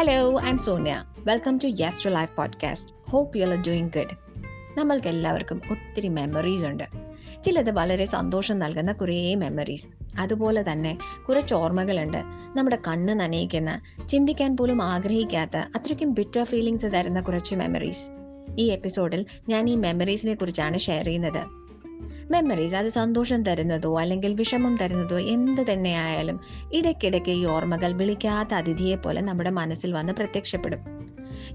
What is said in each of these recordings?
Hello I am Sonia welcome to yes life podcast hope you are doing good നമ്മൾക്ക് എല്ലാവർക്കും ഒത്തിരി memories ഉണ്ട്. ചിലത് വളരെ സന്തോഷം നൽകുന്ന കുറേ മെമ്മറീസ് അതുപോലെ തന്നെ കുറച്ച് ഓർമ്മകളുണ്ട്. നമ്മുടെ കണ്ണ് നനയിക്കുന്ന ചിന്തിക്കാൻ പോലും ആഗ്രഹിക്കാത്ത അത്രയ്ക്കും ബിറ്റർ ഫീലിങ്സ് തരുന്ന കുറച്ച് മെമ്മറീസ് ഈ എപ്പിസോഡിൽ ഞാൻ ഈ മെമ്മറീസിനെ കുറിച്ചാണ് ഷെയർ ചെയ്യുന്നത്. മെമ്മറീസ് അത് സന്തോഷം തരുന്നതോ അല്ലെങ്കിൽ വിഷമം തരുന്നതോ എന്ത് തന്നെയായാലും ഇടയ്ക്കിടയ്ക്ക് ഈ ഓർമ്മകൾ വിളിക്കാത്ത അതിഥിയെ പോലെ നമ്മുടെ മനസ്സിൽ വന്ന് പ്രത്യക്ഷപ്പെടും.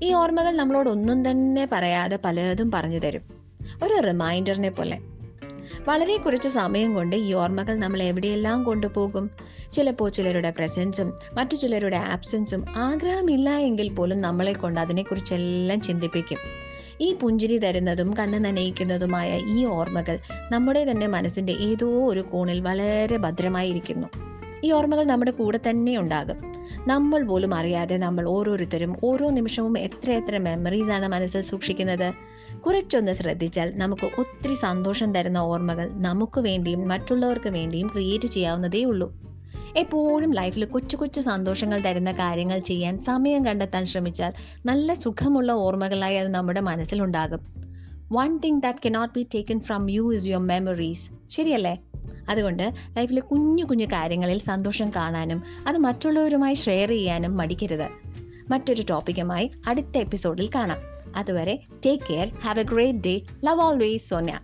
ഈ ഓർമ്മകൾ നമ്മളോട് ഒന്നും തന്നെ പറയാതെ പലതും പറഞ്ഞു തരും. ഒരു റിമൈൻഡറിനെ പോലെ. വളരെ കുറച്ച് സമയം കൊണ്ട് ഈ ഓർമ്മകൾ നമ്മൾ എവിടെയെല്ലാം കൊണ്ടുപോകും? ചിലപ്പോൾ ചിലരുടെ പ്രസൻസും മറ്റു ചിലരുടെ ആബ്സെൻസും ആഗ്രഹമില്ല എങ്കിൽ പോലും നമ്മളെ കൊണ്ട് അതിനെക്കുറിച്ചെല്ലാം ചിന്തിപ്പിക്കും. ഈ പുഞ്ചിരി തരുന്നതും കണ്ണ് നനയിക്കുന്നതുമായ ഈ ഓർമ്മകൾ നമ്മുടെ തന്നെ മനസ്സിന്റെ ഏതോ ഒരു കോണിൽ വളരെ ഭദ്രമായിരിക്കുന്നു. ഈ ഓർമ്മകൾ നമ്മുടെ കൂടെ തന്നെ ഉണ്ടാകും. നമ്മൾ പോലും അറിയാതെ നമ്മൾ ഓരോരുത്തരും ഓരോ നിമിഷവും എത്ര എത്ര മെമ്മറീസ് ആണ് മനസ്സിൽ സൂക്ഷിക്കുന്നത്. കുറച്ചൊന്ന് ശ്രദ്ധിച്ചാൽ നമുക്ക് ഒത്തിരി സന്തോഷം തരുന്ന ഓർമ്മകൾ നമുക്ക് വേണ്ടിയും മറ്റുള്ളവർക്ക് വേണ്ടിയും ക്രിയേറ്റ് ചെയ്യാവുന്നതേ ഉള്ളൂ. എപ്പോഴും ലൈഫിൽ കൊച്ചു കൊച്ചു സന്തോഷങ്ങൾ തരുന്ന കാര്യങ്ങൾ ചെയ്യാൻ സമയം കണ്ടെത്താൻ ശ്രമിച്ചാൽ നല്ല സുഖമുള്ള ഓർമ്മകളായി അത് നമ്മുടെ മനസ്സിലുണ്ടാകും. One thing that cannot be taken from you is your memories ശരിയല്ലേ? അതുകൊണ്ട് ലൈഫിലെ കുഞ്ഞു കുഞ്ഞു കാര്യങ്ങളിൽ സന്തോഷം കാണാനും അത് മറ്റുള്ളവരുമായി ഷെയർ ചെയ്യാനും മടിക്കരുത്. മറ്റൊരു ടോപ്പിക്കുമായി അടുത്ത എപ്പിസോഡിൽ കാണാം. അതുവരെ take care have a great day love always Sonia